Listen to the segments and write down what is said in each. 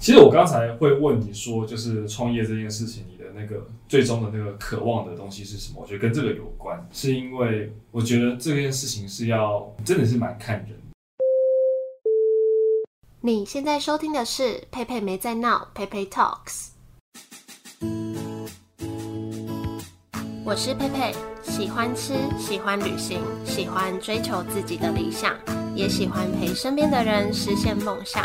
其实我刚才会问你说，就是创业这件事情，你的那个最终的那个渴望的东西是什么？我觉得跟这个有关，是因为我觉得这件事情是要真的是蛮看人。你现在收听的是佩佩没在闹，佩佩 Talks。我是佩佩，喜欢吃，喜欢旅行，喜欢追求自己的理想，也喜欢陪身边的人实现梦想。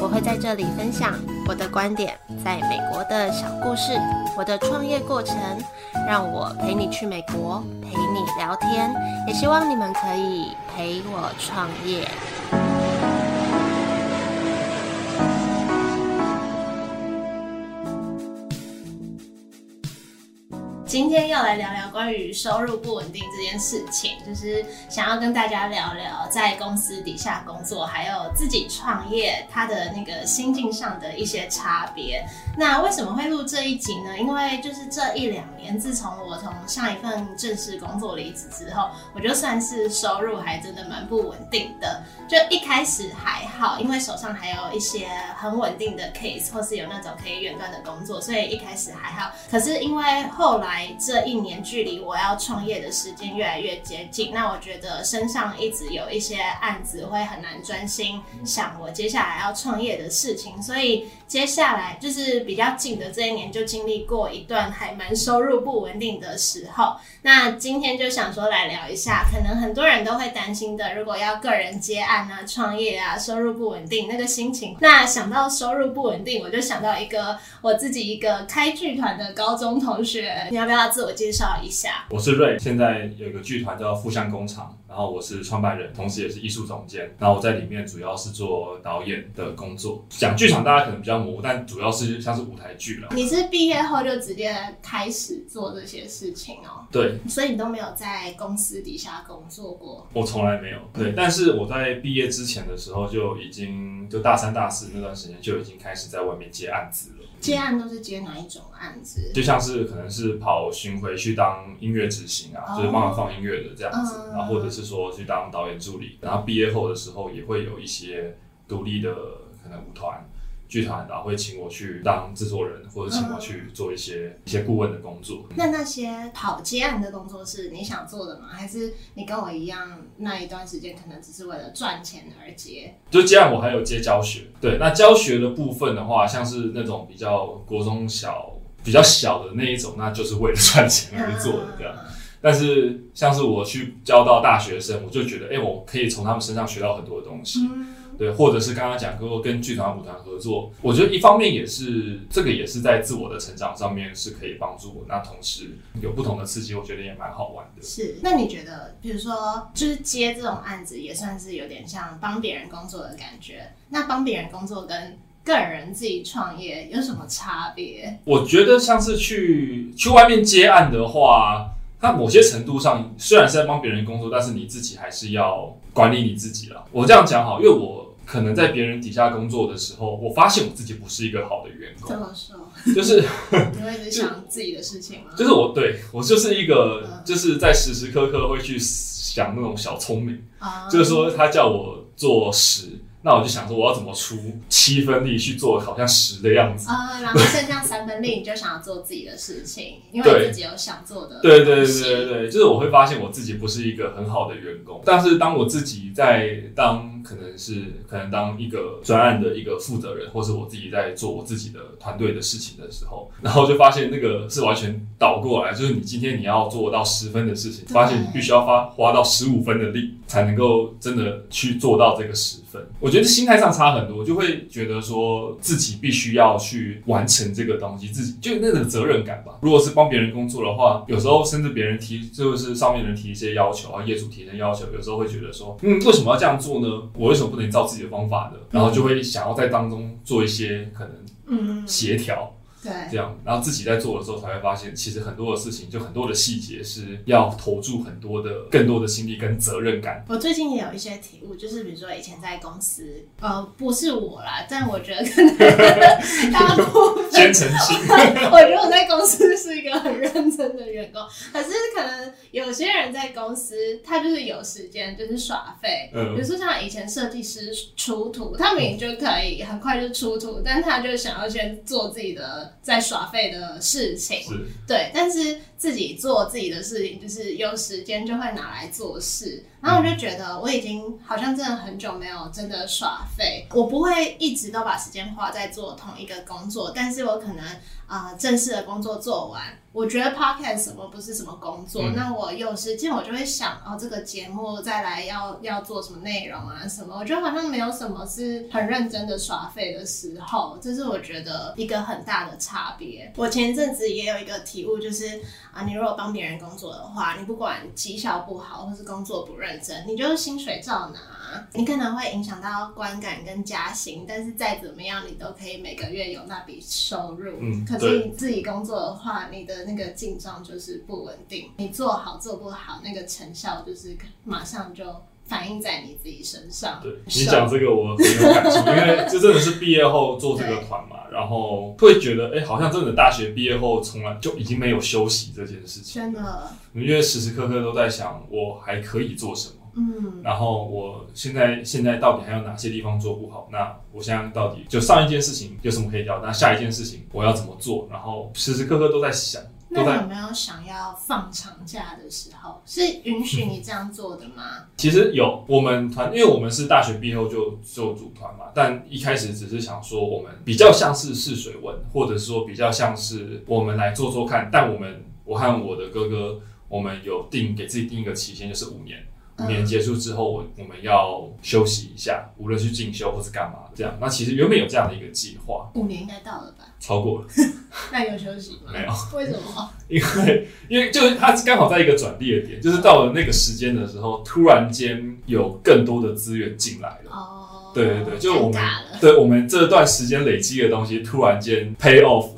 我会在这里分享我的观点，在美国的小故事，我的创业过程，让我陪你去美国，陪你聊天，也希望你们可以陪我创业。今天要来聊聊关于收入不稳定这件事情，就是想要跟大家聊聊在公司底下工作，还有自己创业，他的那个心境上的一些差别。那为什么会录这一集呢？因为就是这一两年，自从我从上一份正式工作离职之后，我就算是收入还真的蛮不稳定的。就一开始还好，因为手上还有一些很稳定的 case，或是有那种可以远端的工作，所以一开始还好。可是因为后来这一年距离我要创业的时间越来越接近，那我觉得身上一直有一些案子会很难专心想我接下来要创业的事情，所以接下来就是比较近的这一年就经历过一段还蛮收入不稳定的时候。那今天就想说来聊一下，可能很多人都会担心的，如果要个人接案啊、创业啊，收入不稳定那个心情。那想到收入不稳定，我就想到一个我自己一个开剧团的高中同学，你要不要？自我介绍一下，我是瑞，现在有个剧团叫富相工厂，然后我是创办人，同时也是艺术总监。然后我在里面主要是做导演的工作。讲剧场大家可能比较模糊，但主要是像是舞台剧了。你是毕业后就直接开始做这些事情哦？对，所以你都没有在公司底下工作过？我从来没有。对，但是我在毕业之前的时候就已经，就大三大四那段时间就已经开始在外面接案子了。接案都是接哪一种案子？就像是可能是跑巡回去当音乐执行啊，oh, 就是帮忙放音乐的这样子，嗯、然后或者是说去当导演助理，然后毕业后的时候也会有一些独立的可能舞团。剧团然后会请我去当制作人，或者请我去做一些、嗯、一些顾问的工作。那那些跑接案的工作是你想做的吗？还是你跟我一样，那一段时间可能只是为了赚钱而接？就接案，我还有接教学。对，那教学的部分的话，像是那种比较国中小、比较小的那一种，那就是为了赚钱而做的这样。嗯、但是像是我去教到大学生，我就觉得，哎、欸，我可以从他们身上学到很多的东西。嗯对，或者是刚刚讲过跟剧团、舞团合作，我觉得一方面也是这个也是在自我的成长上面是可以帮助我。那同时有不同的刺激，我觉得也蛮好玩的。是，那你觉得，比如说，就是接这种案子，也算是有点像帮别人工作的感觉。那帮别人工作跟个人自己创业有什么差别？我觉得像是去去外面接案的话，它某些程度上虽然是在帮别人工作，但是你自己还是要管理你自己了。我这样讲好，因为我。可能在别人底下工作的时候，我发现我自己不是一个好的员工。怎么说？就是 你会一直想自己的事情吗？就是我对我就是一个，就是在时时刻刻会去想那种小聪明。啊，就是说他叫我做十。那我就想说，我要怎么出七分力去做好像十的样子啊、呃？然后剩下三分力，你就想要做自己的事情，因为自己有想做的。对对对对对，就是我会发现我自己不是一个很好的员工，但是当我自己在当可能是可能当一个专案的一个负责人，或是我自己在做我自己的团队的事情的时候，然后就发现那个是完全倒过来，就是你今天你要做到十分的事情，发现你必须要花花到十五分的力才能够真的去做到这个十分。我。觉得心态上差很多，就会觉得说自己必须要去完成这个东西，自己就那个责任感吧。如果是帮别人工作的话，有时候甚至别人提，就是上面人提一些要求啊，业主提一些要求，有时候会觉得说，嗯，为什么要这样做呢？我为什么不能照自己的方法呢？然后就会想要在当中做一些可能，嗯，协调。对，这样，然后自己在做的时候才会发现，其实很多的事情，就很多的细节是要投注很多的、更多的心力跟责任感。我最近也有一些体悟，就是比如说以前在公司，呃，不是我啦，但我觉得可能当过 先诚心。我觉得我在公司是一个很认真的员工，可是可能有些人在公司，他就是有时间就是耍废。嗯，比如说像以前设计师出图，他明明就可以很快就出图，但他就想要先做自己的在耍废的事情。对，但是自己做自己的事情，就是有时间就会拿来做事。然后我就觉得我已经好像真的很久没有真的耍废，我不会一直都把时间花在做同一个工作，但是我可能啊、呃、正式的工作做完。我觉得 podcast 什么不是什么工作，嗯、那我有时间我就会想，哦，这个节目再来要要做什么内容啊什么？我觉得好像没有什么是很认真的耍废的时候，这是我觉得一个很大的差别。我前一阵子也有一个体悟，就是啊，你如果帮别人工作的话，你不管绩效不好或是工作不认真，你就是薪水照拿，你可能会影响到观感跟加薪，但是再怎么样，你都可以每个月有那笔收入。嗯，可是你自己工作的话，你的那个进账就是不稳定，你做好做不好，那个成效就是马上就反映在你自己身上。对，你讲这个我很有感触，因为这真的是毕业后做这个团嘛，然后会觉得哎、欸，好像真的大学毕业后从来就已经没有休息这件事情，真的，因为时时刻刻都在想我还可以做什么。嗯，然后我现在现在到底还有哪些地方做不好？那我现在到底就上一件事情有什么可以调？那下一件事情我要怎么做？然后时时刻刻都在想。那你有没有想要放长假的时候？是允许你这样做的吗？其实有，我们团，因为我们是大学毕业后就就组团嘛，但一开始只是想说，我们比较像是试水温，或者说比较像是我们来做做看。但我们，我和我的哥哥，我们有定给自己定一个期限，就是五年。五年结束之后，我我们要休息一下，无论是进修或是干嘛，这样。那其实原本有这样的一个计划。五年应该到了吧？超过了。那有休息吗？没有。为什么？因为因为就是它刚好在一个转捩的点，就是到了那个时间的时候，突然间有更多的资源进来了。哦。对对对，就我们对我们这段时间累积的东西，突然间 pay off。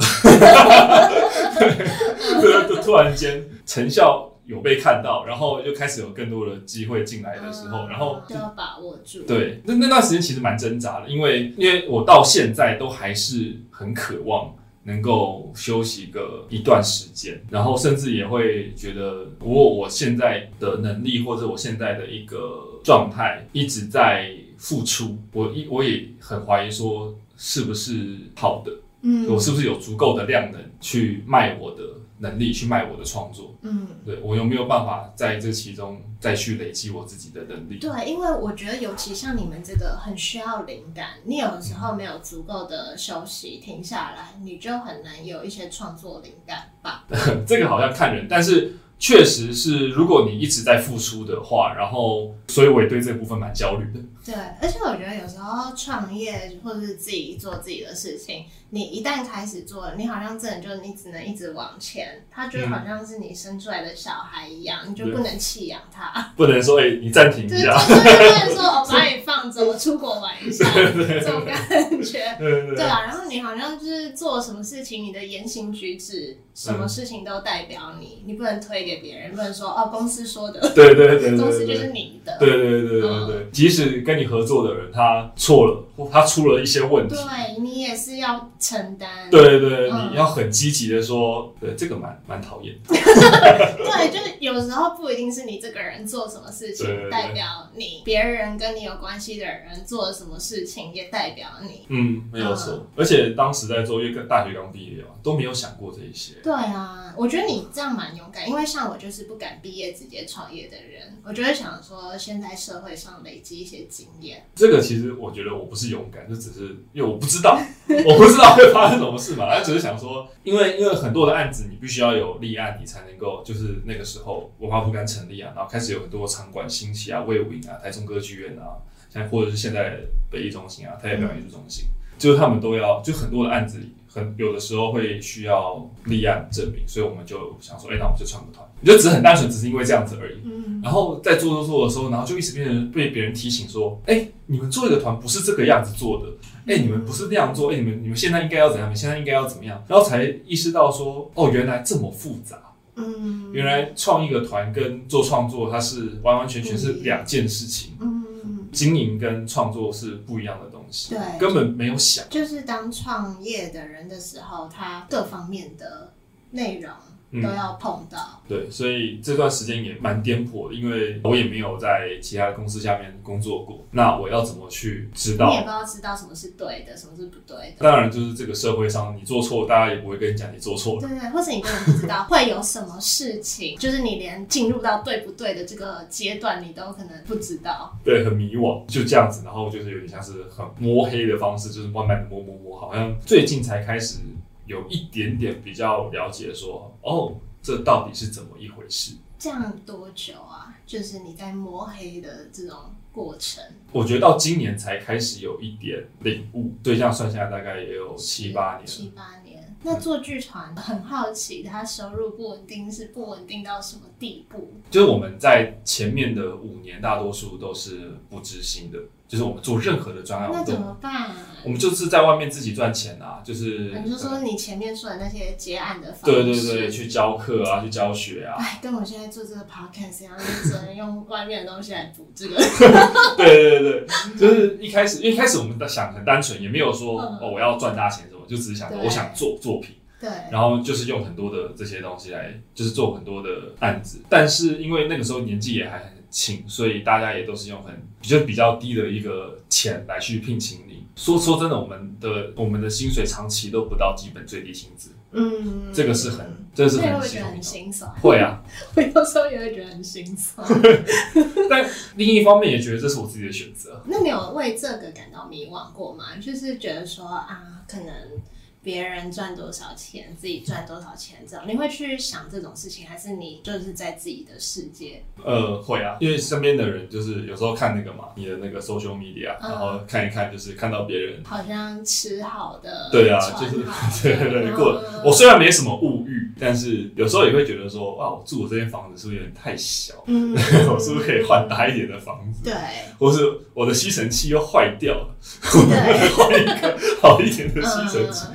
对，就突然间成效。有被看到，然后又开始有更多的机会进来的时候，嗯、然后就要把握住。对，那那段时间其实蛮挣扎的，因为因为我到现在都还是很渴望能够休息个一段时间，然后甚至也会觉得，不过我现在的能力或者我现在的一个状态一直在付出，我一我也很怀疑说是不是好的，嗯，我是不是有足够的量能去卖我的。能力去卖我的创作，嗯，对，我有没有办法在这其中再去累积我自己的能力？对，因为我觉得尤其像你们这个很需要灵感，你有的时候没有足够的休息停下来，你就很难有一些创作灵感吧。这个好像看人，但是。确实是，如果你一直在付出的话，然后，所以我也对这部分蛮焦虑的。对，而且我觉得有时候创业或者是自己做自己的事情，你一旦开始做，你好像真的就你只能一直往前，它就好像是你生出来的小孩一样，嗯、你就不能弃养他，不能说哎、欸，你暂停一下，对，不能 说我把你放着，我出国玩一下，这种感觉，对，对，对，对啊。然后你好像就是做什么事情，你的言行举止，什么事情都代表你，你不能推。给别人不能说哦，公司说的，对对对，对，公司就是你的，对对对对对即使跟你合作的人他错了，他出了一些问题，对你也是要承担，对对对，嗯、你要很积极的说，对这个蛮蛮讨厌，对，就是有时候不一定是你这个人做什么事情对对对。代表你，别人跟你有关系的人做了什么事情也代表你，嗯，没有错，嗯、而且当时在做，因为大学刚毕业嘛，都没有想过这一些，对啊，我觉得你这样蛮勇敢，因为。像我就是不敢毕业直接创业的人，我就会想说，先在社会上累积一些经验。这个其实我觉得我不是勇敢，就只是因为我不知道，我不知道会发生什么事嘛。他只是想说，因为因为很多的案子，你必须要有立案，你才能够就是那个时候文化部刚成立啊，然后开始有很多场馆兴起啊，魏武营啊，台中歌剧院啊，像或者是现在北艺中心啊，台北表演艺术中心，嗯、就是他们都要就很多的案子里。有的时候会需要立案证明，所以我们就想说，哎、欸，那我们就创个团，就只是很单纯，只是因为这样子而已。嗯，然后在做做做的时候，然后就一直变成被别人提醒说，哎、欸，你们做一个团不是这个样子做的，哎、欸，你们不是那样做，哎、欸，你们你们现在应该要怎样？你们现在应该要怎么样？然后才意识到说，哦，原来这么复杂。嗯，原来创一个团跟做创作，它是完完全全是两件事情。嗯。经营跟创作是不一样的东西，对，根本没有想。就是当创业的人的时候，他各方面的内容。都要碰到、嗯，对，所以这段时间也蛮颠簸的，因为我也没有在其他的公司下面工作过，那我要怎么去知道？你也不知道知道什么是对的，什么是不对的。当然，就是这个社会上，你做错，大家也不会跟你讲你做错了。对对，或者你根本不知道会有什么事情，就是你连进入到对不对的这个阶段，你都可能不知道。对，很迷惘，就这样子，然后就是有点像是很摸黑的方式，就是慢慢的摸摸摸，好像最近才开始有一点点比较了解说，哦。这到底是怎么一回事？这样多久啊？就是你在摸黑的这种过程。我觉得到今年才开始有一点领悟，对，这样算下来大概也有七八年。七八年。那做剧团很好奇，它收入不稳定是不稳定到什么地步？就是我们在前面的五年，大多数都是不知心的。就是我们做任何的专案，那怎么办？我们就是在外面自己赚钱啊，就是。你就说你前面说的那些接案的方式，对对对，去教课啊，去教学啊。哎，跟我现在做这个 podcast 一样，就只能用外面的东西来补这个。对对对，就是一开始，一开始我们想很单纯，也没有说、嗯、哦我要赚大钱什么，就只是想说我想做作品。对。然后就是用很多的这些东西来，就是做很多的案子，但是因为那个时候年纪也还很。请，所以大家也都是用很比较比较低的一个钱来去聘请你。说说真的，我们的我们的薪水长期都不到基本最低薪资。嗯，这个是很，这个是很，会觉得很心酸。会啊，我有时候也会觉得很心酸。但另一方面也觉得这是我自己的选择。那你有为这个感到迷惘过吗？就是觉得说啊，可能。别人赚多少钱，自己赚多少钱，这样你会去想这种事情，还是你就是在自己的世界？呃，会啊，因为身边的人就是有时候看那个嘛，你的那个 social media，然后看一看，就是看到别人好像吃好的，对啊，就是 对对对，过。我虽然没什么物欲，但是有时候也会觉得说，哇，我住我这间房子是不是有点太小？嗯，我是不是可以换大一点的房子？对，或是我的吸尘器又坏掉了，我换一个好一点的吸尘器。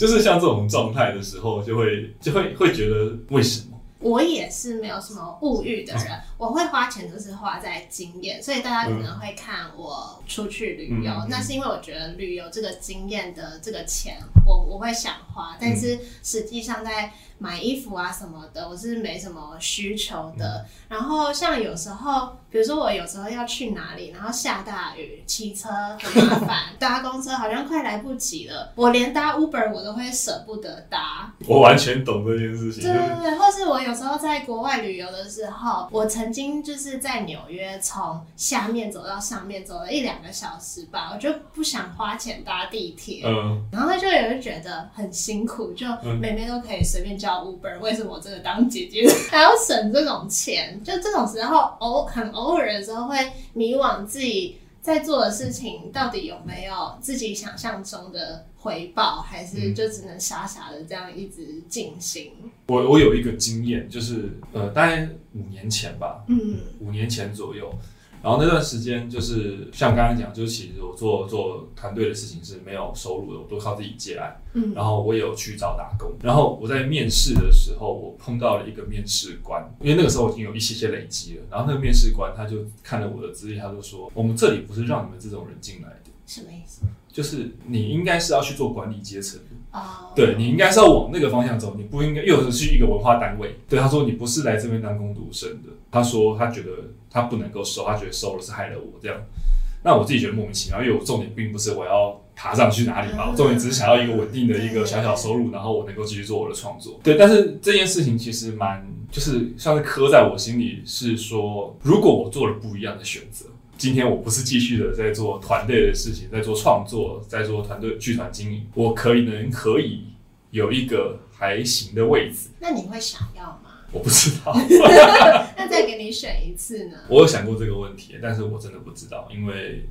就是像这种状态的时候，就会就会会觉得为什么？我也是没有什么物欲的人，嗯、我会花钱就是花在经验，所以大家可能会看我出去旅游，嗯、那是因为我觉得旅游这个经验的这个钱，我我会想花，但是实际上在买衣服啊什么的，我是没什么需求的。嗯、然后像有时候，比如说我有时候要去哪里，然后下大雨，骑车很麻烦，搭公车好像快来不及了，我连搭 Uber 我都会舍不得搭。我完全懂这件事情。对对对，或是我有时候在国外旅游的时候，我曾经就是在纽约从下面走到上面走了一两个小时吧，我就不想花钱搭地铁，嗯，然后就有人觉得很辛苦，就每每都可以随便叫。Uber 为什么我这个当姐姐 还要省这种钱？就这种时候偶很偶尔的时候会迷惘，自己在做的事情到底有没有自己想象中的回报，还是就只能傻傻的这样一直进行？我我有一个经验，就是呃，大概五年前吧，嗯，五年前左右。然后那段时间就是像刚刚讲，就是其实我做做团队的事情是没有收入的，我都靠自己接来。嗯，然后我也有去找打工。然后我在面试的时候，我碰到了一个面试官，因为那个时候我已经有一些些累积了。然后那个面试官他就看了我的资历，他就说：“我们这里不是让你们这种人进来的。”什么意思？就是你应该是要去做管理阶层的。哦，对，你应该是要往那个方向走，你不应该又是去一个文化单位。对，他说你不是来这边当工读生的。他说他觉得。他不能够收，他觉得收了是害了我这样。那我自己觉得莫名其妙，因为我重点并不是我要爬上去哪里嘛，我重点只是想要一个稳定的一个小小收入，然后我能够继续做我的创作。对，但是这件事情其实蛮，就是像是刻在我心里，是说如果我做了不一样的选择，今天我不是继续的在做团队的事情，在做创作，在做团队剧团经营，我可以能可以有一个还行的位置。那你会想要吗？我不知道，那再给你选一次呢？我有想过这个问题，但是我真的不知道，因为。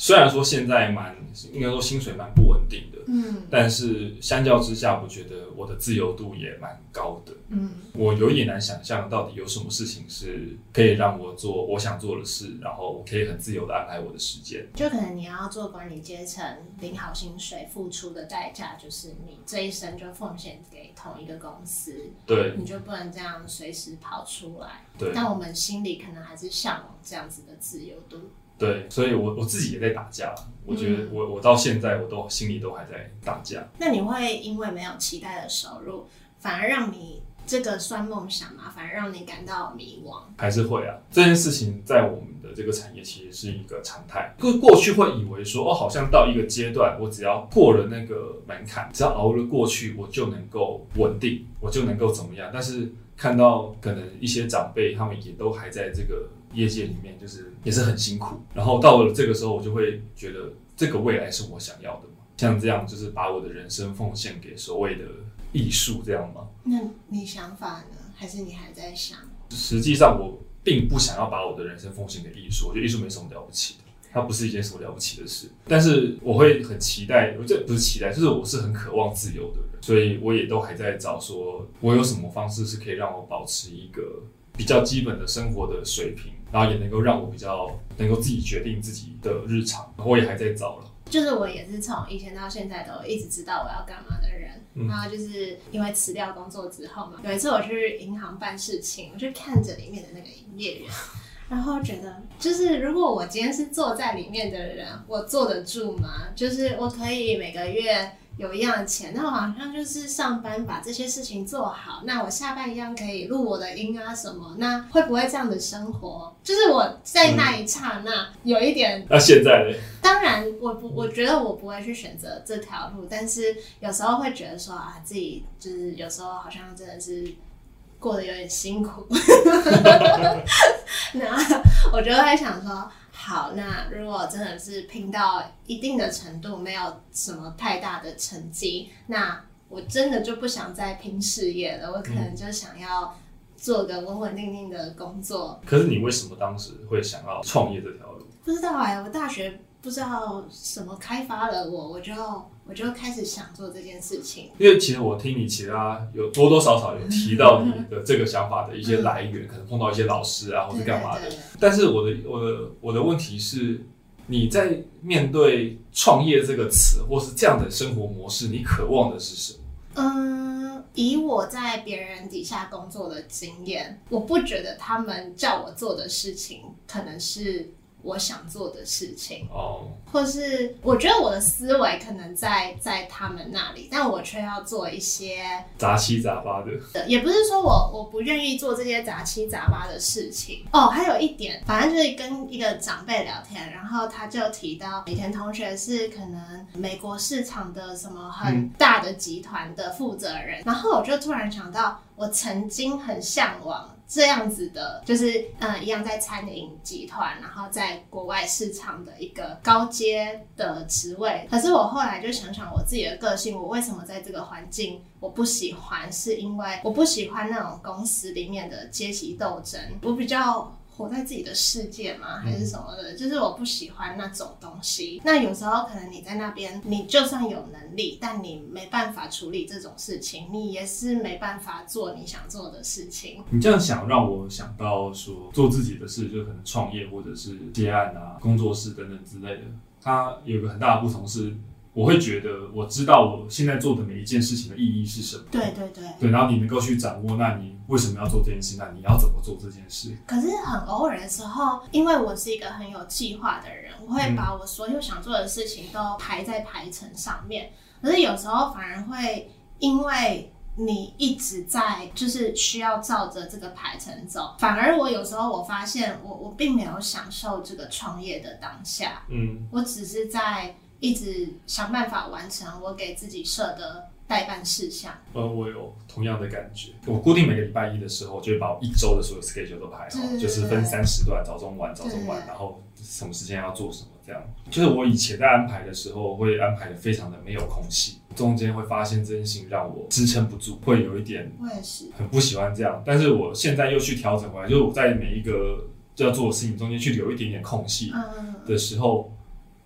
虽然说现在蛮应该说薪水蛮不稳定的，嗯，但是相较之下，我觉得我的自由度也蛮高的，嗯，我有一点难想象到底有什么事情是可以让我做我想做的事，然后我可以很自由的安排我的时间。就可能你要做管理阶层，领好薪水，付出的代价就是你这一生就奉献给同一个公司，对，你就不能这样随时跑出来。对，但我们心里可能还是向往这样子的自由度。对，所以我我自己也在打架。我觉得我我到现在我都心里都还在打架。那你会因为没有期待的收入，反而让你这个算梦想吗？反而让你感到迷惘？还是会啊？这件事情在我们的这个产业其实是一个常态。过过去会以为说哦，好像到一个阶段，我只要过了那个门槛，只要熬了过去，我就能够稳定，我就能够怎么样？但是看到可能一些长辈，他们也都还在这个。业界里面就是也是很辛苦，然后到了这个时候，我就会觉得这个未来是我想要的嘛。像这样，就是把我的人生奉献给所谓的艺术，这样吗？那你想法呢？还是你还在想？实际上，我并不想要把我的人生奉献给艺术。我觉得艺术没什么了不起的，它不是一件什么了不起的事。但是我会很期待，我这不是期待，就是我是很渴望自由的人，所以我也都还在找，说我有什么方式是可以让我保持一个比较基本的生活的水平。然后也能够让我比较能够自己决定自己的日常，我也还在找了。就是我也是从以前到现在都一直知道我要干嘛的人。嗯、然后就是因为辞掉工作之后嘛，有一次我去银行办事情，我就看着里面的那个营业员，然后觉得就是如果我今天是坐在里面的人，我坐得住吗？就是我可以每个月。有一样的钱，那我好像就是上班把这些事情做好，那我下班一样可以录我的音啊什么，那会不会这样的生活？就是我在那一刹那有一点。那、嗯啊、现在呢？当然，我不，我觉得我不会去选择这条路，但是有时候会觉得说啊，自己就是有时候好像真的是过得有点辛苦，那我就会想说。好，那如果真的是拼到一定的程度，没有什么太大的成绩，那我真的就不想再拼事业了。我可能就想要做个稳稳定定的工作。可是你为什么当时会想要创业这条路？不知道哎、欸，我大学。不知道什么开发了我，我就我就开始想做这件事情。因为其实我听你其他有多多少少有提到你的这个想法的一些来源，可能碰到一些老师啊，或是干嘛的。但是我的我的我的问题是，你在面对创业这个词，或是这样的生活模式，你渴望的是什么？嗯，以我在别人底下工作的经验，我不觉得他们叫我做的事情可能是。我想做的事情，哦，或是我觉得我的思维可能在在他们那里，但我却要做一些杂七杂八的。也不是说我我不愿意做这些杂七杂八的事情。哦，还有一点，反正就是跟一个长辈聊天，然后他就提到以前同学是可能美国市场的什么很大的集团的负责人，嗯，然后我就突然想到，我曾经很向往。这样子的，就是嗯，一样在餐饮集团，然后在国外市场的一个高阶的职位。可是我后来就想想我自己的个性，我为什么在这个环境我不喜欢？是因为我不喜欢那种公司里面的阶级斗争，我比较。活在自己的世界吗？还是什么的？就是我不喜欢那种东西。那有时候可能你在那边，你就算有能力，但你没办法处理这种事情，你也是没办法做你想做的事情。你这样想让我想到说，做自己的事，就可能创业或者是接案啊、工作室等等之类的。它有一个很大的不同是。我会觉得，我知道我现在做的每一件事情的意义是什么。对对对。对，然后你能够去掌握，那你为什么要做这件事？那你要怎么做这件事？可是很偶尔的时候，因为我是一个很有计划的人，我会把我所有想做的事情都排在排程上面。嗯。可是有时候反而会因为你一直在就是需要照着这个排程走，反而我有时候我发现我我并没有享受这个创业的当下。嗯，我只是在。一直想办法完成我给自己设的待办事项。呃，我有同样的感觉。我固定每个礼拜一的时候，就会把我一周的所有 schedule 都排好，就是分三时段，早中晚，早中晚，然后什么时间要做什么，这样。就是我以前在安排的时候，会安排的非常的没有空隙，中间会发现这件事情让我支撑不住，会有一点，我也是很不喜欢这样。但是我现在又去调整回来，就是我在每一个就要做的事情中间去留一点点空隙的时候。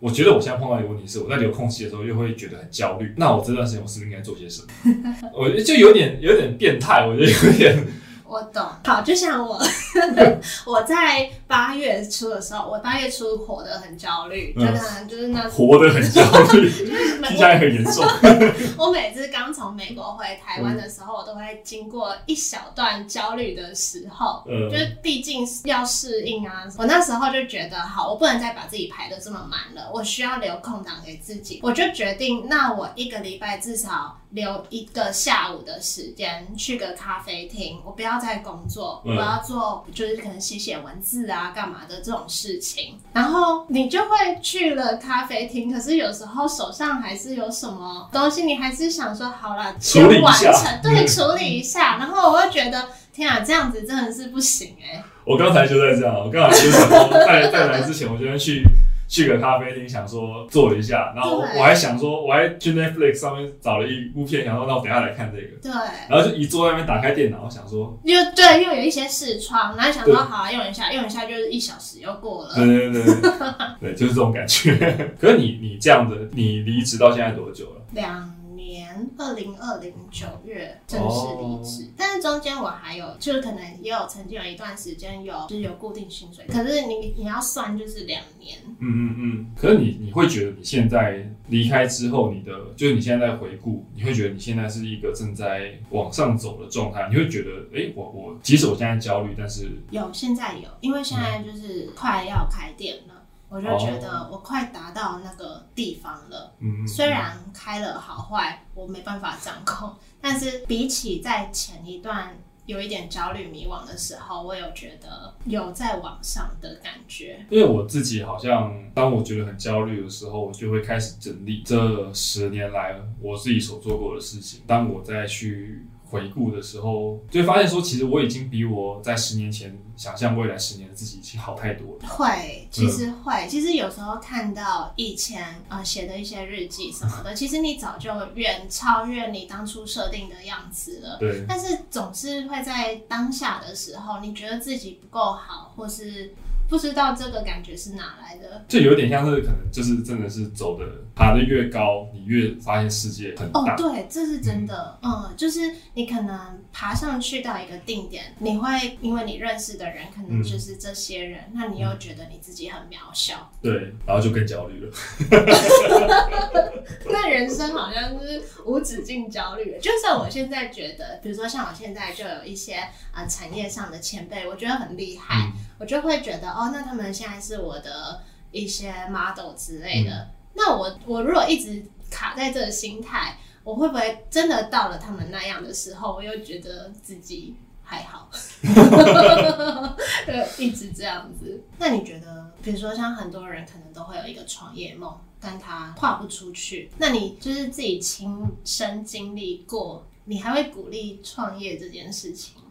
我觉得我现在碰到一个问题是，我在留空隙的时候又会觉得很焦虑。那我这段时间我是不是应该做些什么？我就有点有点变态，我觉得有点。我懂。好，就像我 我在八月初的时候，我八月初活得很焦虑，就可能就是那活得很焦虑，听起来很严重。我每次刚从美国回台湾的时候，我都会经过一小段焦虑的时候，嗯，就是毕竟要适应啊。我那时候就觉得，好，我不能再把自己排的这么满了，我需要留空档给自己。我就决定，那我一个礼拜至少留一个下午的时间去个咖啡厅，我不要再工作，我要做就是可能写写文字啊，干嘛的这种事情。然后你就会去了咖啡厅，可是有时候手上还是有什么东西，你还是想说好了，先完成，对，处理一下。然后我会觉得，天啊，这样子真的是不行哎、欸。我刚才就在这样，我刚才就想说，在在来之前，我就先去。去个咖啡厅，想说坐一下，然后我还想说，我还去 Netflix 上面找了一部片，想说那我等下来看这个。对。然后就一坐在那边打开电脑，想说，又对，又有一些视窗，然后想说好啊，用一下，用一下就是一小时又过了。对对对对，对，就是这种感觉。可是你你这样子，你离职到现在多久了？两。年二零二零九月正式离职，但是中间我还有，就是可能也有曾经有一段时间有，就是有固定薪水。可是你你要算就是两年。嗯嗯嗯。可是你你会觉得你现在离开之后，你的就是你现在在回顾，你会觉得你现在是一个正在往上走的状态。你会觉得，哎、欸，我我即使我现在焦虑，但是有现在有，因为现在就是快要开店了。我就觉得我快达到那个地方了，嗯，虽然开了好坏我没办法掌控，但是比起在前一段有一点焦虑迷惘的时候，我有觉得有在往上的感觉。因为我自己好像当我觉得很焦虑的时候，我就会开始整理这十年来我自己所做过的事情。当我再去回顾的时候，就会发现说，其实我已经比我在十年前想象未来十年的自己已经好太多了。会，其实会，嗯、其实有时候看到以前呃写的一些日记什么的，其实你早就远超越你当初设定的样子了。对。但是总是会在当下的时候，你觉得自己不够好，或是。不知道这个感觉是哪来的，就有点像是可能就是真的是走的爬得越高，你越发现世界很大。哦，对，这是真的。嗯，嗯，就是你可能爬上去到一个定点，你会因为你认识的人可能就是这些人，嗯、那你又觉得你自己很渺小。对，然后就更焦虑了。那人生好像是无止境焦虑。就算我现在觉得，比如说像我现在就有一些啊、呃、产业上的前辈，我觉得很厉害。嗯我就会觉得哦，那他们现在是我的一些 model 之类的。嗯、那我我如果一直卡在这个心态，我会不会真的到了他们那样的时候，我又觉得自己还好？对，一直这样子。那你觉得，比如说像很多人可能都会有一个创业梦，但他跨不出去。那你就是自己亲身经历过，你还会鼓励创业这件事情？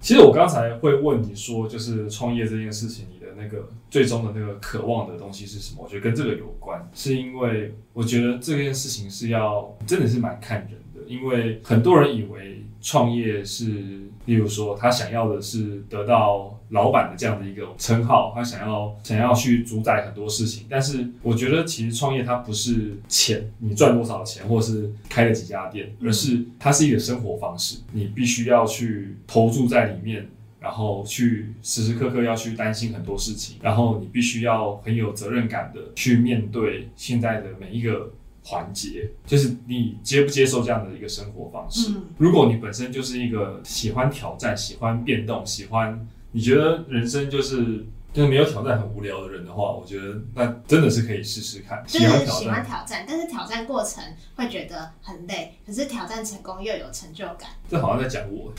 其实我刚才会问你说，就是创业这件事情，你的那个最终的那个渴望的东西是什么？我觉得跟这个有关，是因为我觉得这件事情是要真的是蛮看人的，因为很多人以为创业是。例如说，他想要的是得到老板的这样的一个称号，他想要想要去主宰很多事情。但是，我觉得其实创业它不是钱，你赚多少钱，或是开了几家店，而是它是一个生活方式。你必须要去投注在里面，然后去时时刻刻要去担心很多事情，然后你必须要很有责任感的去面对现在的每一个。环节就是你接不接受这样的一个生活方式。如果你本身就是一个喜欢挑战、喜欢变动、喜欢你觉得人生就是。就是没有挑战很无聊的人的话，我觉得那真的是可以试试看。就是喜欢挑战，但是挑战过程会觉得很累，可是挑战成功又有成就感。这好像在讲我。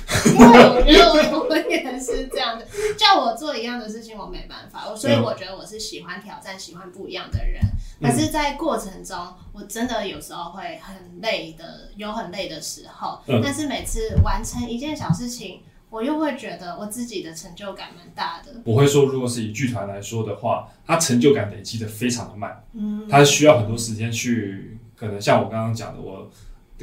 因为我觉得我我也是这样的，叫我做一样的事情我没办法，所以我觉得我是喜欢挑战、喜欢不一样的人。可是，在过程中，我真的有时候会很累的，有很累的时候。但是每次完成一件小事情。我又会觉得我自己的成就感蛮大的。我会说，如果是以剧团来说的话，它成就感累积的非常的慢，嗯，它需要很多时间去，可能像我刚刚讲的，我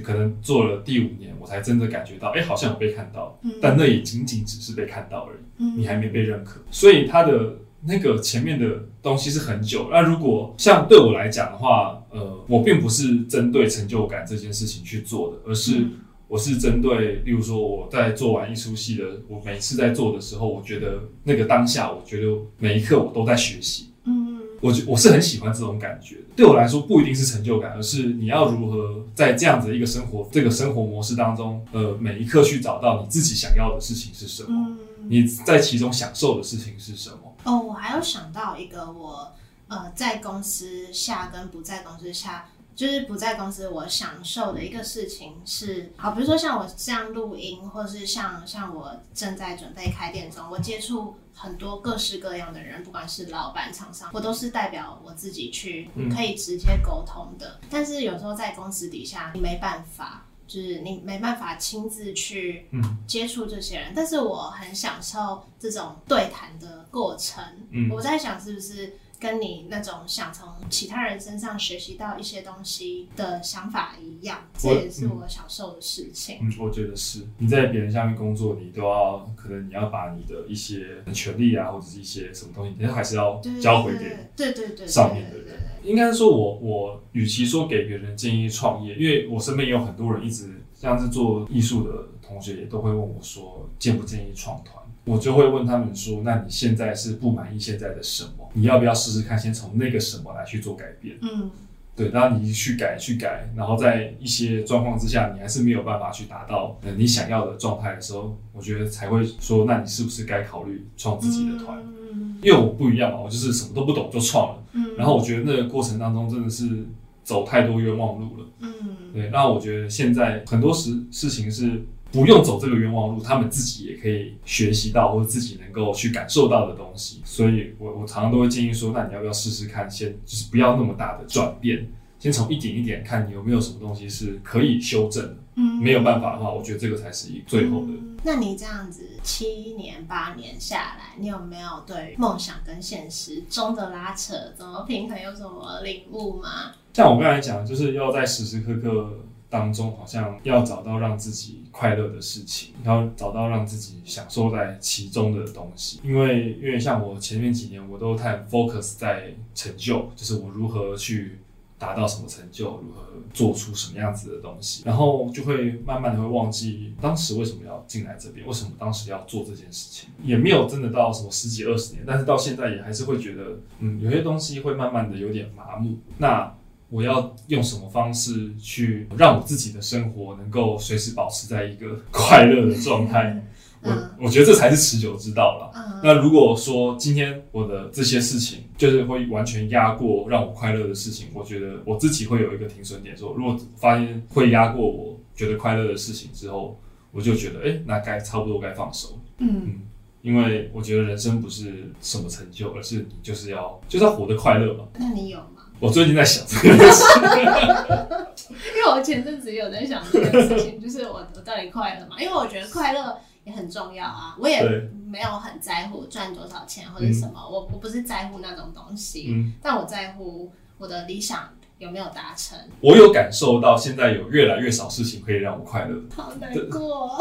可能做了第五年，我才真的感觉到，哎、欸，好像有被看到，嗯，但那也仅仅只是被看到而已，嗯，你还没被认可，所以它的那个前面的东西是很久。那如果像对我来讲的话，呃，我并不是针对成就感这件事情去做的，而是。我是针对，例如说我在做完一出戏的，我每次在做的时候，我觉得那个当下，我觉得每一刻我都在学习。嗯，我觉我是很喜欢这种感觉的。对我来说，不一定是成就感，而是你要如何在这样子的一个生活这个生活模式当中，呃，每一刻去找到你自己想要的事情是什么，嗯、你在其中享受的事情是什么。哦，我还有想到一个我。呃，在公司下跟不在公司下，就是不在公司，我享受的一个事情是，好，比如说像我这样录音，或者是像像我正在准备开店中，我接触很多各式各样的人，不管是老板、厂商，我都是代表我自己去可以直接沟通的。嗯。但是有时候在公司底下，你没办法，就是你没办法亲自去接触这些人。嗯。但是我很享受这种对谈的过程。嗯。我在想是不是。跟你那种想从其他人身上学习到一些东西的想法一样，这也是我享受的事情。嗯，我觉得是。你在别人下面工作，你都要可能你要把你的一些权利啊，或者是一些什么东西，你还是要交回给对对对上面的人。应该说我，我我与其说给别人建议创业，因为我身边也有很多人一直像是做艺术的同学，也都会问我说，建不建议创团？我就会问他们说：“那你现在是不满意现在的什么？你要不要试试看，先从那个什么来去做改变？”嗯，对。然后你去改，去改，然后在一些状况之下，你还是没有办法去达到你想要的状态的时候，我觉得才会说：“那你是不是该考虑创自己的团？”嗯，因为我不一样嘛，我就是什么都不懂就创了。嗯，然后我觉得那个过程当中真的是走太多冤枉路了。嗯，对。那我觉得现在很多事事情是。不用走这个冤枉路，他们自己也可以学习到，或者自己能够去感受到的东西。所以我，我我常常都会建议说，那你要不要试试看，先就是不要那么大的转变，先从一点一点看，你有没有什么东西是可以修正的。嗯，没有办法的话，我觉得这个才是一最后的。嗯，那你这样子七年八年下来，你有没有对梦想跟现实中的拉扯怎么平衡有什么领悟吗？像我刚才讲，就是要在时时刻刻。当中好像要找到让自己快乐的事情，要找到让自己享受在其中的东西。因为，因为像我前面几年，我都太 focus 在成就，就是我如何去达到什么成就，如何做出什么样子的东西，然后就会慢慢的会忘记当时为什么要进来这边，为什么当时要做这件事情，也没有真的到什么十几二十年，但是到现在也还是会觉得，嗯，有些东西会慢慢的有点麻木。那我要用什么方式去让我自己的生活能够随时保持在一个快乐的状态？我我觉得这才是持久之道了。那如果说今天我的这些事情就是会完全压过让我快乐的事情，我觉得我自己会有一个停损点，说如果发现会压过我觉得快乐的事情之后，我就觉得哎，那该差不多该放手。嗯，因为我觉得人生不是什么成就，而是你就是要就是要活得快乐嘛。那你有？我最近在想这个事，因为我前阵子有在想这个事情，就是我我到底快乐吗？因为我觉得快乐也很重要啊。我也没有很在乎赚多少钱或者什么，嗯、我我不是在乎那种东西，嗯、但我在乎我的理想有没有达成。我有感受到现在有越来越少事情可以让我快乐，好难过。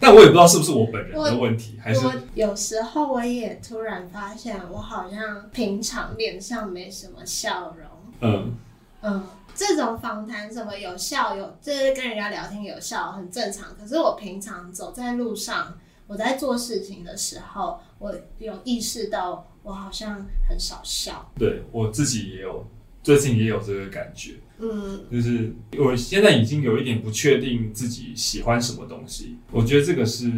但我也不知道是不是我本人的问题，还是我有时候我也突然发现，我好像平常脸上没什么笑容。嗯嗯，这种访谈什么有笑有，就是跟人家聊天有笑很正常。可是我平常走在路上，我在做事情的时候，我有意识到我好像很少笑。对，我自己也有，最近也有这个感觉。嗯，就是我现在已经有一点不确定自己喜欢什么东西，我觉得这个是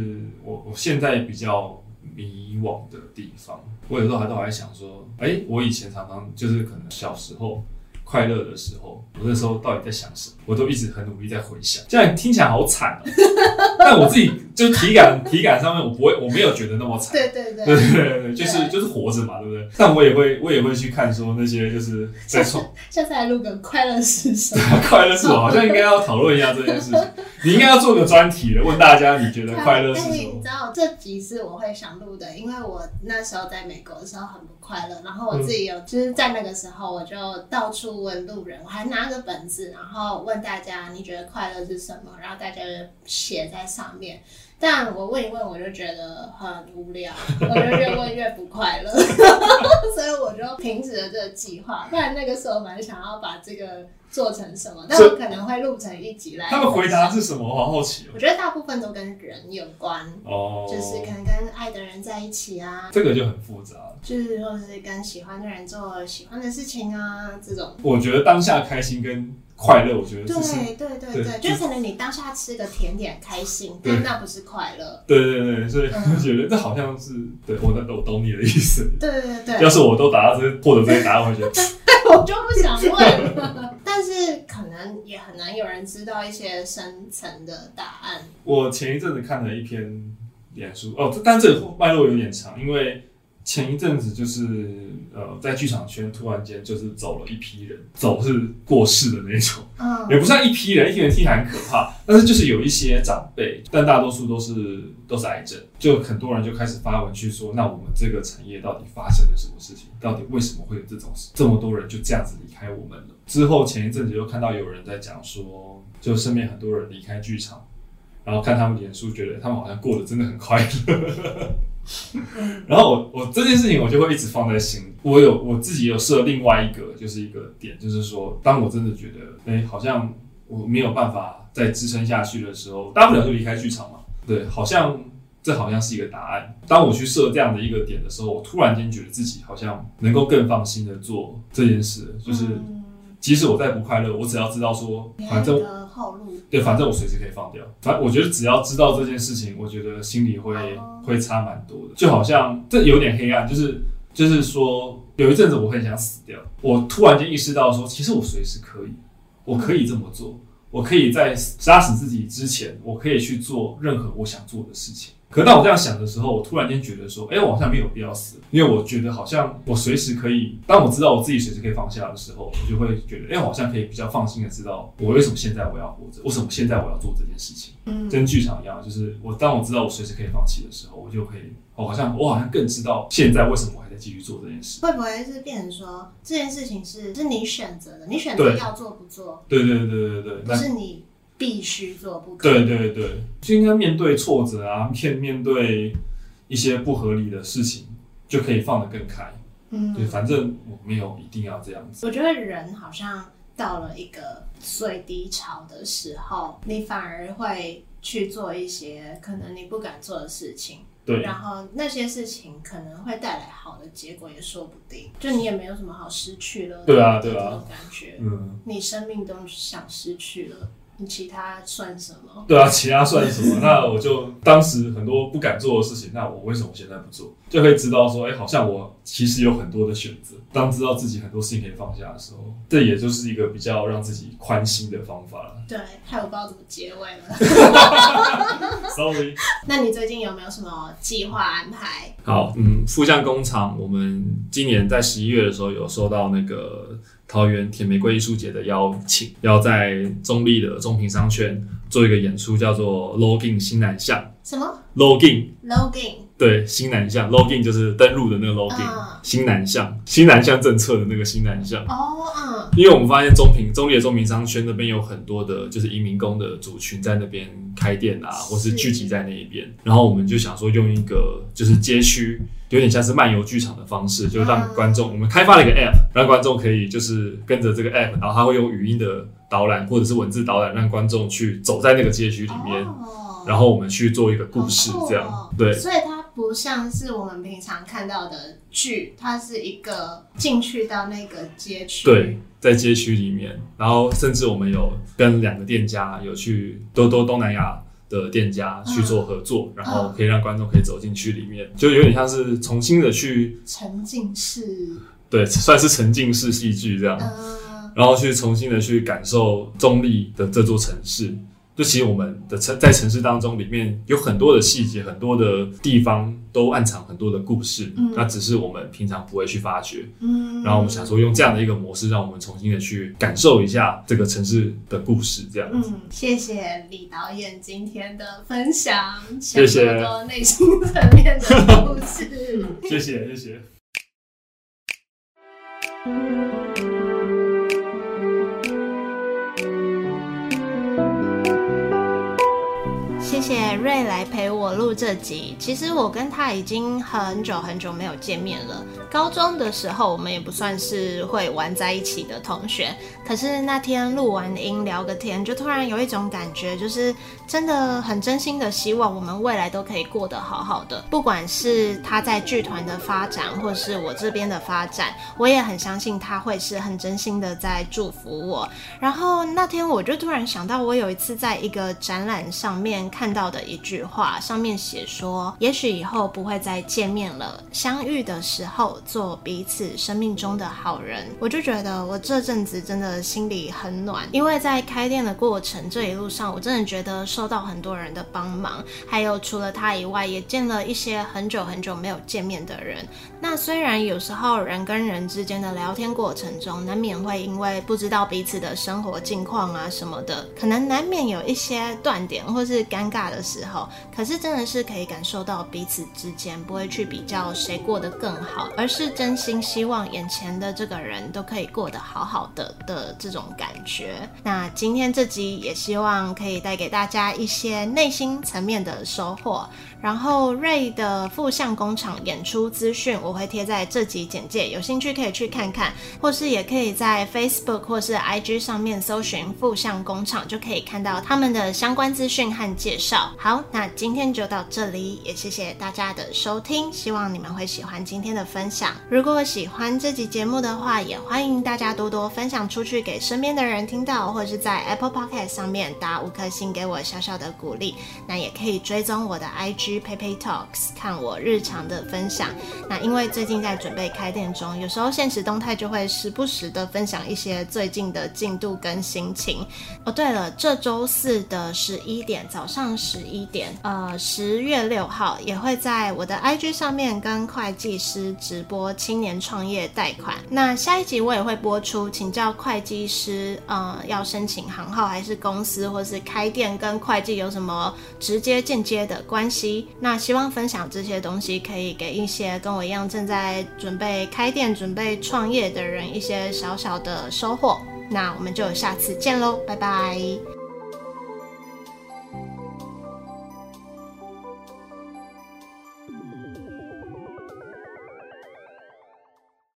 我我现在比较迷惘的地方。我有时候还都还想说，哎、欸，我以前常常就是可能小时候。快乐的时候，我那时候到底在想什么？我都一直很努力在回想。这样听起来好惨哦、喔，但我自己就体感体感上面，我不会，我没有觉得那么惨。对对对，对对对，就是就是活着嘛，对不对？但我也会，我也会去看说那些就是在创。下次来录个快乐是什么？快乐是什么？好像应该要讨论一下这件事情。你应该要做个专题的，问大家你觉得快乐是什么？你知道这集是我会想录的，因为我那时候在美国的时候很不快乐，然后我自己有、嗯、就是在那个时候我就到处。问路人，我还拿个本子，然后问大家你觉得快乐是什么？然后大家就写在上面。但我问一问，我就觉得很无聊，我就越问越不快乐，所以我就停止了这个计划。不然那个时候蛮想要把这个做成什么，但我可能会录成一集来。他们回答是什么？我好好奇哦。我觉得大部分都跟人有关哦，就是可能跟爱的人在一起啊，这个就很复杂，就是或者是跟喜欢的人做喜欢的事情啊，这种。我觉得当下开心跟快乐，我觉得对对对对，就可能你当下吃个甜点开心，但那不是快乐。对对对，所以我 觉得这好像是对我我懂你的意思。对对对，要是我都答到这获得这些答案，我觉得 我就不想问了。但是可能也很难有人知道一些深层的答案。我前一阵子看了一篇脸书哦，但这个脉络有点长，因为。前一阵子就是呃，在剧场圈突然间就是走了一批人，走是过世的那种，嗯，也不算一批人，一批人听起来很可怕，但是就是有一些长辈，但大多数都是都是癌症，就很多人就开始发文去说，那我们这个产业到底发生了什么事情？到底为什么会有这种事？这么多人就这样子离开我们了？之后前一阵子又看到有人在讲说，就身边很多人离开剧场，然后看他们脸书，觉得他们好像过得真的很快乐。然后我我这件事情我就会一直放在心里。我有我自己有设另外一个就是一个点，就是说，当我真的觉得，哎，好像我没有办法再支撑下去的时候，大不了就离开剧场嘛。对，好像这好像是一个答案。当我去设这样的一个点的时候，我突然间觉得自己好像能够更放心的做这件事，就是即使我再不快乐，我只要知道说，反正。对，反正我随时可以放掉。反正我觉得只要知道这件事情，我觉得心里会会差蛮多的。就好像这有点黑暗，就是就是说有一阵子我很想死掉，我突然间意识到说，其实我随时可以，我可以这么做，我可以在杀死自己之前，我可以去做任何我想做的事情。可当我这样想的时候，我突然间觉得说，哎、欸，我好像没有必要死，因为我觉得好像我随时可以。当我知道我自己随时可以放下的时候，我就会觉得，哎、欸，我好像可以比较放心的知道，我为什么现在我要活着，为什么现在我要做这件事情。嗯，跟剧场一样，就是我当我知道我随时可以放弃的时候，我就可以，我好像我好像更知道现在为什么我还在继续做这件事。会不会是变成说这件事情是是你选择的，你选择要做不做？对对对对对对，不是你。必须做不可。对对对，就应该面对挫折啊，面面对一些不合理的事情，就可以放得更开。嗯，对，反正我没有一定要这样子。我觉得人好像到了一个最低潮的时候，你反而会去做一些可能你不敢做的事情。对，然后那些事情可能会带来好的结果，也说不定。就你也没有什么好失去了。对啊，对啊，感觉。嗯，你生命都想失去了。其他算什么？对啊，其他算什么？那我就当时很多不敢做的事情，那我为什么现在不做？就会知道说，哎、欸，好像我其实有很多的选择。当知道自己很多事情可以放下的时候，这也就是一个比较让自己宽心的方法了。对，害我不知道怎么结尾了。Sorry。那你最近有没有什么计划安排？好，嗯，副匠工厂，我们今年在十一月的时候有收到那个。桃园铁玫瑰艺术节的邀请，要在中立的中平商圈做一个演出，叫做 Login 新南向。什么？Login？Login？对，新南向。Login 就是登录的那个 Login。Uh. 新南向，新南向政策的那个新南向。哦，嗯。因为我们发现中平中立的中平商圈那边有很多的，就是移民工的族群在那边开店啊，或是聚集在那一边。然后我们就想说，用一个就是街区。有点像是漫游剧场的方式，就让观众，我们开发了一个 app，让观众可以就是跟着这个 app，然后它会用语音的导览或者是文字导览，让观众去走在那个街区里面，然后我们去做一个故事，这样。对，所以它不像是我们平常看到的剧，它是一个进去到那个街区，对，在街区里面，然后甚至我们有跟两个店家有去多多东南亚。的店家去做合作，嗯、然后可以让观众可以走进去里面，嗯、就有点像是重新的去沉浸式，对，算是沉浸式戏剧这样，嗯、然后去重新的去感受中立的这座城市。就其实我们的城在城市当中，里面有很多的细节，很多的地方都暗藏很多的故事。嗯，那只是我们平常不会去发掘。嗯，然后我们想说用这样的一个模式，让我们重新的去感受一下这个城市的故事。这样子。嗯，谢谢李导演今天的分享，谢谢多内心层面的故事。谢谢谢谢。谢谢 谢瑞来陪我录这集。其实我跟他已经很久很久没有见面了。高中的时候，我们也不算是会玩在一起的同学。可是那天录完音聊个天，就突然有一种感觉，就是真的很真心的希望我们未来都可以过得好好的。不管是他在剧团的发展，或是我这边的发展，我也很相信他会是很真心的在祝福我。然后那天我就突然想到，我有一次在一个展览上面看到到的一句话，上面写说：“也许以后不会再见面了，相遇的时候做彼此生命中的好人。”我就觉得我这阵子真的。心里很暖，因为在开店的过程这一路上，我真的觉得受到很多人的帮忙，还有除了他以外，也见了一些很久很久没有见面的人。那虽然有时候人跟人之间的聊天过程中，难免会因为不知道彼此的生活近况啊什么的，可能难免有一些断点或是尴尬的时候。可是真的是可以感受到彼此之间不会去比较谁过得更好，而是真心希望眼前的这个人都可以过得好好的的。这种感觉，那今天这集也希望可以带给大家一些内心层面的收获。然后瑞的富相工厂演出资讯我会贴在这集简介，有兴趣可以去看看，或是也可以在 Facebook 或是 IG 上面搜寻富相工厂，就可以看到他们的相关资讯和介绍。好，那今天就到这里，也谢谢大家的收听，希望你们会喜欢今天的分享。如果喜欢这集节目的话，也欢迎大家多多分享出去给身边的人听到，或是在 Apple Podcast 上面打五颗星给我小小的鼓励。那也可以追踪我的 IG。PeiPei Talks 看我日常的分享。那因为最近在准备开店中，有时候限时动态就会时不时的分享一些最近的进度跟心情。哦，对了，这周四的十一点，早上十一点，呃，十月六号也会在我的 IG 上面跟会计师直播青年创业贷款。那下一集我也会播出，请教会计师，呃，要申请行号还是公司，或是开店跟会计有什么直接间接的关系？那希望分享这些东西，可以给一些跟我一样正在准备开店、准备创业的人一些小小的收获。那我们就下次见喽，拜拜。